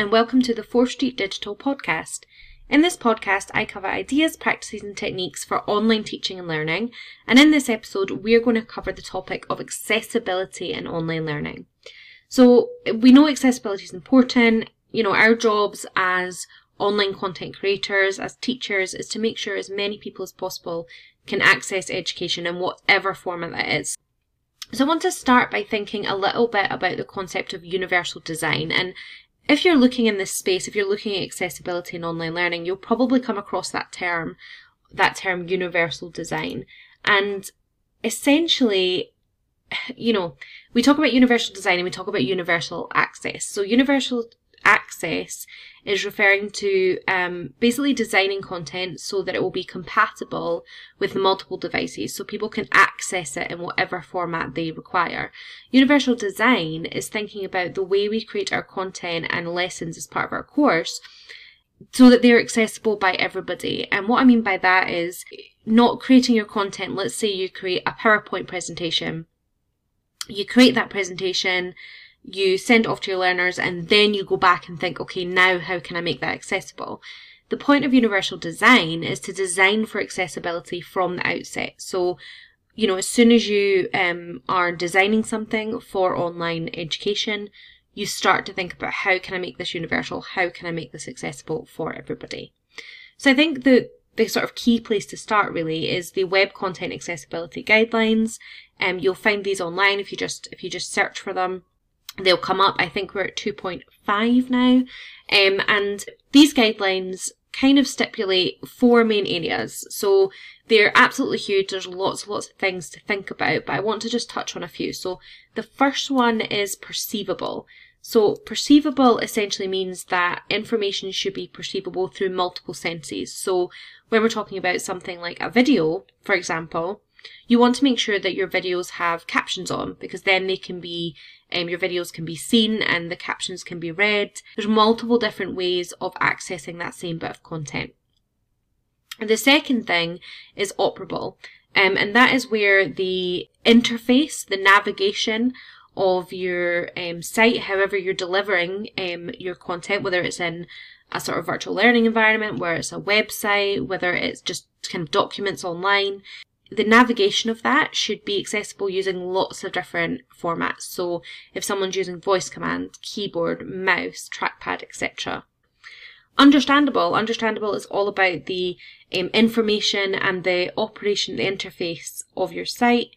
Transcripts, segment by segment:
and welcome to the 4th Street Digital podcast. In this podcast, I cover ideas, practices, and techniques for online teaching and learning. And in this episode, we're going to cover the topic of accessibility in online learning. So, we know accessibility is important. You know, our jobs as online content creators, as teachers, is to make sure as many people as possible can access education in whatever format that is. So I want to start by thinking a little bit about the concept of universal design. And if you're looking in this space, if you're looking at accessibility in online learning, you'll probably come across that term, that term universal design. And essentially, you know, we talk about universal design and we talk about universal access. So universal access is referring to um, basically designing content so that it will be compatible with multiple devices so people can access it in whatever format they require. Universal design is thinking about the way we create our content and lessons as part of our course so that they're accessible by everybody. And what I mean by that is not creating your content. Let's say you create a PowerPoint presentation. You create that presentation you send off to your learners and then you go back and think, okay, now how can I make that accessible? The point of universal design is to design for accessibility from the outset. So, you know, as soon as you um, are designing something for online education, you start to think about how can I make this universal? How can I make this accessible for everybody? So I think the the sort of key place to start really is the web content accessibility guidelines. Um, you'll find these online if you just if you just search for them they'll come up. I think we're at 2.5 now. Um, and these guidelines kind of stipulate four main areas. So they're absolutely huge. There's lots lots of things to think about, but I want to just touch on a few. So the first one is perceivable. So perceivable essentially means that information should be perceivable through multiple senses. So when we're talking about something like a video, for example, you want to make sure that your videos have captions on because then they can be um, your videos can be seen and the captions can be read. There's multiple different ways of accessing that same bit of content. And the second thing is operable. Um, and that is where the interface, the navigation of your um, site, however you're delivering um, your content, whether it's in a sort of virtual learning environment, where it's a website, whether it's just kind of documents online, the navigation of that should be accessible using lots of different formats. So if someone's using voice command, keyboard, mouse, trackpad, etc. Understandable. Understandable is all about the um, information and the operation, the interface of your site,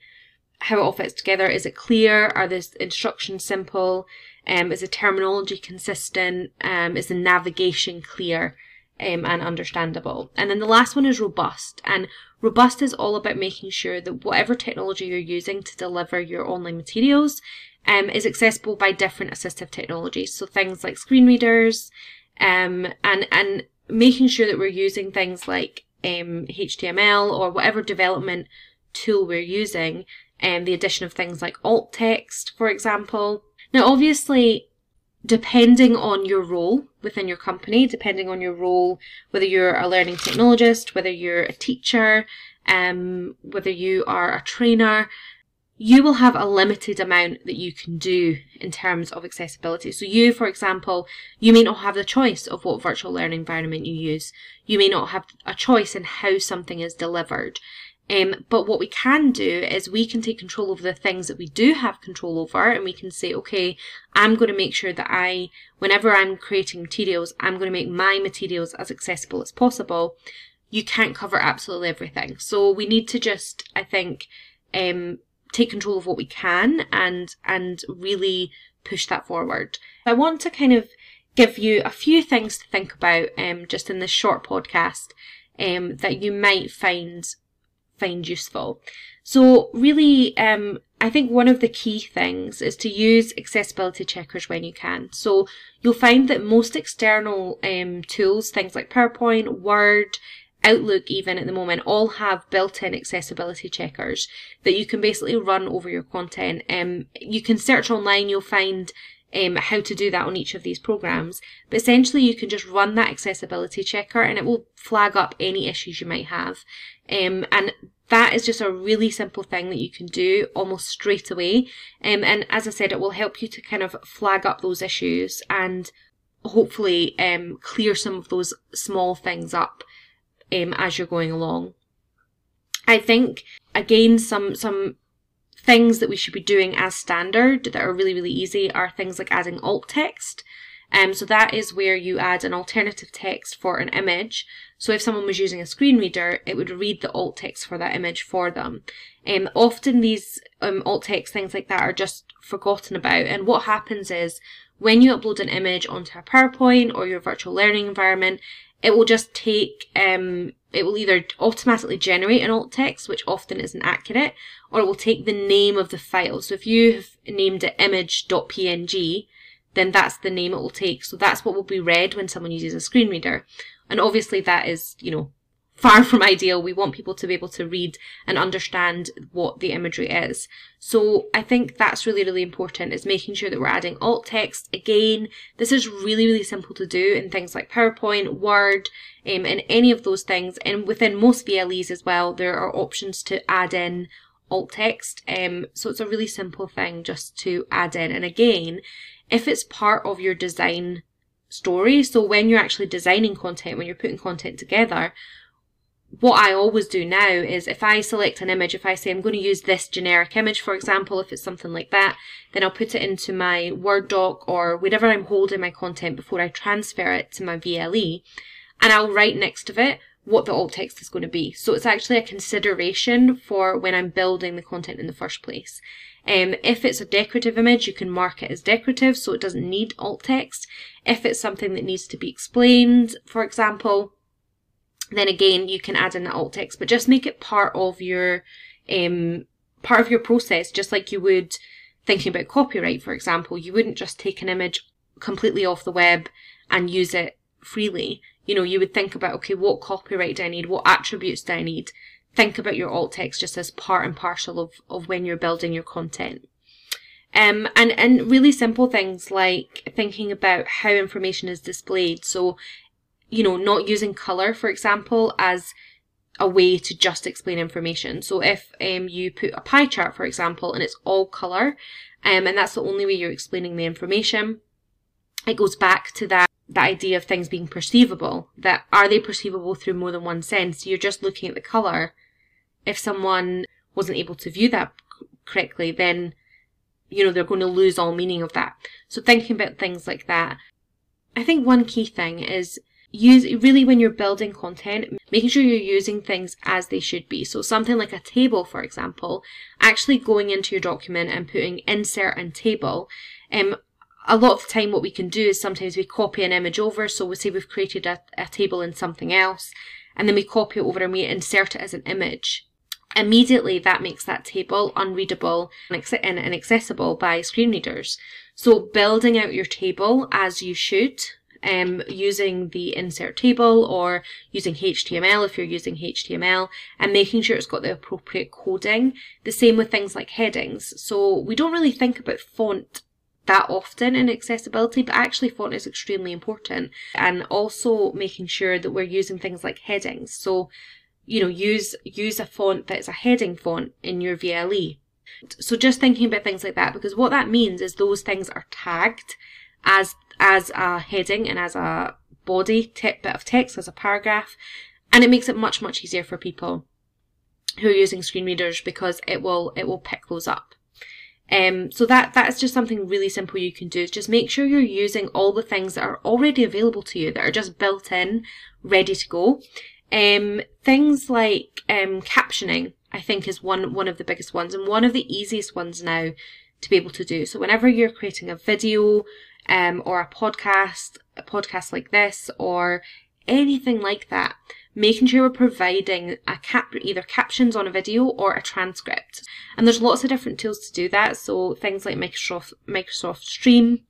how it all fits together. Is it clear? Are the instructions simple? Um, is the terminology consistent? Um, is the navigation clear? Um, and understandable. And then the last one is robust. And robust is all about making sure that whatever technology you're using to deliver your online materials um, is accessible by different assistive technologies. So things like screen readers, um, and, and making sure that we're using things like um, HTML or whatever development tool we're using, and um, the addition of things like alt text, for example. Now, obviously, depending on your role within your company, depending on your role, whether you're a learning technologist, whether you're a teacher, um, whether you are a trainer, you will have a limited amount that you can do in terms of accessibility. So you, for example, you may not have the choice of what virtual learning environment you use. You may not have a choice in how something is delivered. Um, but what we can do is we can take control over the things that we do have control over and we can say, okay, I'm going to make sure that I, whenever I'm creating materials, I'm going to make my materials as accessible as possible. You can't cover absolutely everything. So we need to just, I think, um, take control of what we can and, and really push that forward. I want to kind of give you a few things to think about, um, just in this short podcast, um, that you might find find useful. So really, um, I think one of the key things is to use accessibility checkers when you can. So you'll find that most external um, tools, things like PowerPoint, Word, Outlook even at the moment, all have built-in accessibility checkers that you can basically run over your content. Um, you can search online, you'll find um, how to do that on each of these programs. But essentially, you can just run that accessibility checker and it will flag up any issues you might have. Um, and that is just a really simple thing that you can do almost straight away. Um, and as I said, it will help you to kind of flag up those issues and hopefully um, clear some of those small things up um, as you're going along. I think again some some things that we should be doing as standard that are really really easy are things like adding alt text. Um, so that is where you add an alternative text for an image. So if someone was using a screen reader, it would read the alt text for that image for them. Um, often these um, alt text things like that are just forgotten about. And what happens is when you upload an image onto a PowerPoint or your virtual learning environment, it will just take, um, it will either automatically generate an alt text, which often isn't accurate, or it will take the name of the file. So if you have named it image.png, then that's the name it will take. So that's what will be read when someone uses a screen reader. And obviously that is, you know, far from ideal. We want people to be able to read and understand what the imagery is. So I think that's really, really important is making sure that we're adding alt text. Again, this is really, really simple to do in things like PowerPoint, Word, um, and any of those things. And within most VLEs as well, there are options to add in alt text. Um, so it's a really simple thing just to add in. And again, if it's part of your design story, so when you're actually designing content, when you're putting content together, what I always do now is if I select an image, if I say I'm going to use this generic image, for example, if it's something like that, then I'll put it into my Word doc or wherever I'm holding my content before I transfer it to my VLE. And I'll write next to it what the alt text is going to be. So it's actually a consideration for when I'm building the content in the first place. Um, if it's a decorative image, you can mark it as decorative so it doesn't need alt text. If it's something that needs to be explained, for example, then again you can add in the alt text, but just make it part of your um, part of your process, just like you would thinking about copyright, for example. You wouldn't just take an image completely off the web and use it freely. You know, you would think about, okay, what copyright do I need? What attributes do I need? Think about your alt text just as part and parcel of, of when you're building your content. Um, and, and really simple things like thinking about how information is displayed. So you know, not using colour, for example, as a way to just explain information. So if um, you put a pie chart, for example, and it's all colour, um, and that's the only way you're explaining the information, it goes back to that the idea of things being perceivable. That are they perceivable through more than one sense? You're just looking at the colour. If someone wasn't able to view that correctly, then you know they're going to lose all meaning of that. So thinking about things like that. I think one key thing is use really when you're building content, making sure you're using things as they should be. So something like a table, for example, actually going into your document and putting insert and table. Um, a lot of the time what we can do is sometimes we copy an image over. So we say we've created a, a table in something else and then we copy it over and we insert it as an image. Immediately that makes that table unreadable and inaccessible by screen readers. So building out your table as you should um, using the insert table or using HTML if you're using HTML and making sure it's got the appropriate coding. The same with things like headings. So we don't really think about font that often in accessibility, but actually font is extremely important. And also making sure that we're using things like headings. So, you know, use, use a font that's a heading font in your VLE. So just thinking about things like that, because what that means is those things are tagged as as a heading and as a body tip bit of text, as a paragraph, and it makes it much much easier for people who are using screen readers because it will it will pick those up. Um, so that that is just something really simple you can do. Just make sure you're using all the things that are already available to you that are just built in, ready to go. Um, things like um, captioning, I think, is one one of the biggest ones and one of the easiest ones now to be able to do. So whenever you're creating a video, um, or a podcast, a podcast like this, or anything like that, making sure we're providing a cap, either captions on a video or a transcript. And there's lots of different tools to do that. So things like Microsoft, Microsoft Stream,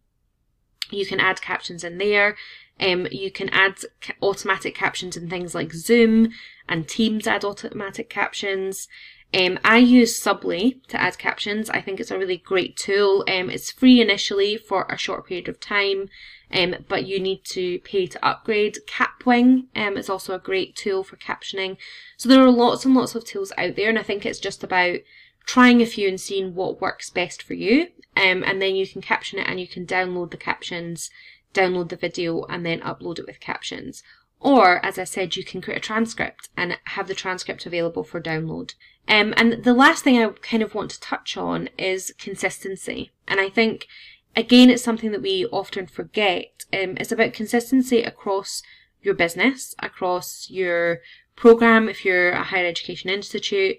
you can add captions in there. Um, you can add automatic captions in things like Zoom and Teams add automatic captions. Um, I use Subly to add captions. I think it's a really great tool. Um, it's free initially for a short period of time, um, but you need to pay to upgrade. Kapwing um, is also a great tool for captioning. So there are lots and lots of tools out there, and I think it's just about trying a few and seeing what works best for you. Um, and then you can caption it and you can download the captions download the video and then upload it with captions. Or, as I said, you can create a transcript and have the transcript available for download. Um, and the last thing I kind of want to touch on is consistency. And I think, again, it's something that we often forget. Um, it's about consistency across your business, across your program, if you're a higher education institute,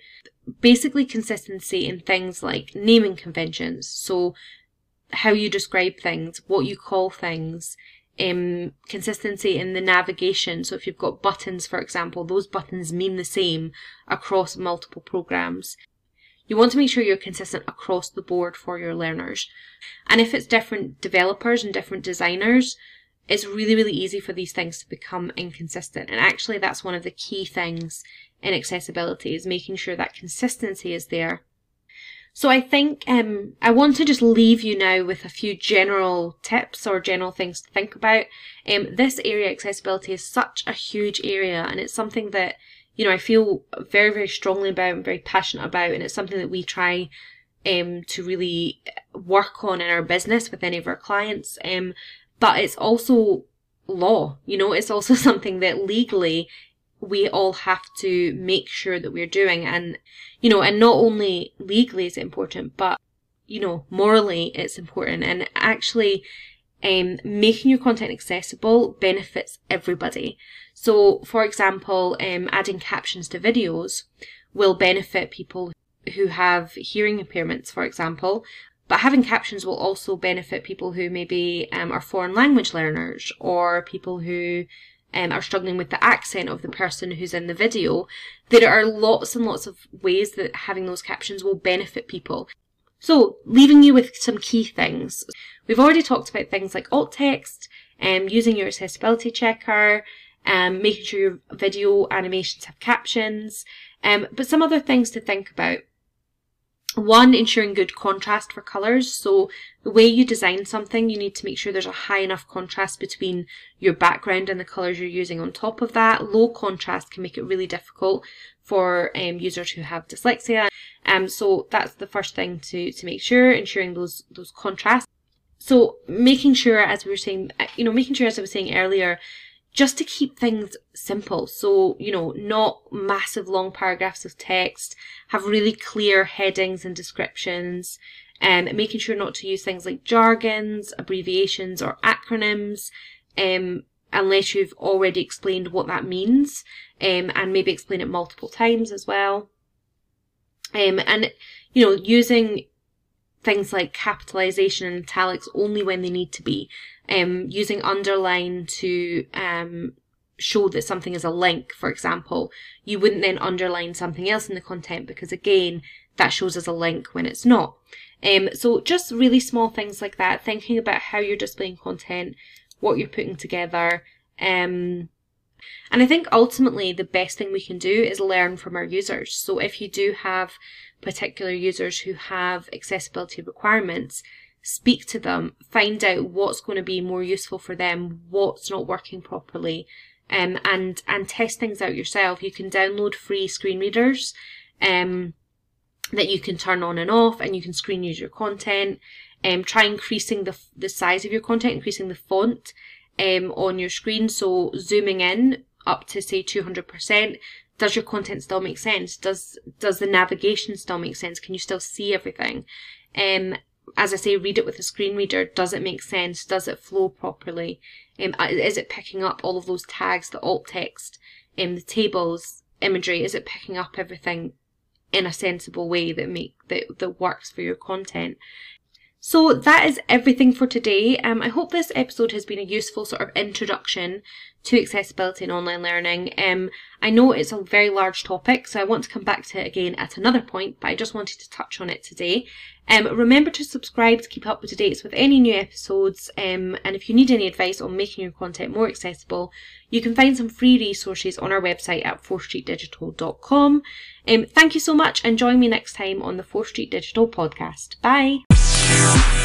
basically consistency in things like naming conventions. So, how you describe things, what you call things, um, consistency in the navigation. So if you've got buttons, for example, those buttons mean the same across multiple programs. You want to make sure you're consistent across the board for your learners. And if it's different developers and different designers, it's really, really easy for these things to become inconsistent. And actually, that's one of the key things in accessibility is making sure that consistency is there so I think um, I want to just leave you now with a few general tips or general things to think about. Um, this area, accessibility, is such a huge area, and it's something that you know I feel very, very strongly about and very passionate about, and it's something that we try um, to really work on in our business with any of our clients. Um, but it's also law, you know, it's also something that legally we all have to make sure that we're doing. And, you know, and not only legally is it important, but, you know, morally it's important. And actually, um, making your content accessible benefits everybody. So, for example, um, adding captions to videos will benefit people who have hearing impairments, for example. But having captions will also benefit people who maybe um, are foreign language learners or people who um, are struggling with the accent of the person who's in the video, there are lots and lots of ways that having those captions will benefit people. So, leaving you with some key things. We've already talked about things like alt text, um, using your accessibility checker, um, making sure your video animations have captions, um, but some other things to think about. One, ensuring good contrast for colours. So the way you design something, you need to make sure there's a high enough contrast between your background and the colours you're using on top of that. Low contrast can make it really difficult for um, users who have dyslexia. Um, so that's the first thing to, to make sure, ensuring those, those contrasts. So making sure, as we were saying, you know, making sure, as I was saying earlier, just to keep things simple. So, you know, not massive long paragraphs of text, have really clear headings and descriptions, and um, making sure not to use things like jargons, abbreviations, or acronyms, um, unless you've already explained what that means, um, and maybe explain it multiple times as well. Um, and, you know, using things like capitalization and italics only when they need to be um, using underline to um, show that something is a link, for example, you wouldn't then underline something else in the content because again, that shows as a link when it's not. Um, so just really small things like that, thinking about how you're displaying content, what you're putting together. Um, and I think ultimately the best thing we can do is learn from our users. So if you do have particular users who have accessibility requirements, speak to them, find out what's going to be more useful for them, what's not working properly, um, and and test things out yourself. You can download free screen readers um, that you can turn on and off, and you can screen use your content. Um, try increasing the the size of your content, increasing the font um, on your screen. So zooming in up to say two hundred percent. Does your content still make sense? Does does the navigation still make sense? Can you still see everything? Um, as I say, read it with a screen reader. Does it make sense? Does it flow properly? Um, uh, is it picking up all of those tags, the alt text, um, the tables, imagery? Is it picking up everything in a sensible way that make that, that works for your content? So that is everything for today. Um, I hope this episode has been a useful sort of introduction to accessibility and online learning. Um, I know it's a very large topic, so I want to come back to it again at another point, but I just wanted to touch on it today. Um, remember to subscribe to keep up to date with any new episodes, um, and if you need any advice on making your content more accessible, you can find some free resources on our website at 4streetdigital.com. Um, thank you so much, and join me next time on the 4 Street Digital podcast. Bye! Peace.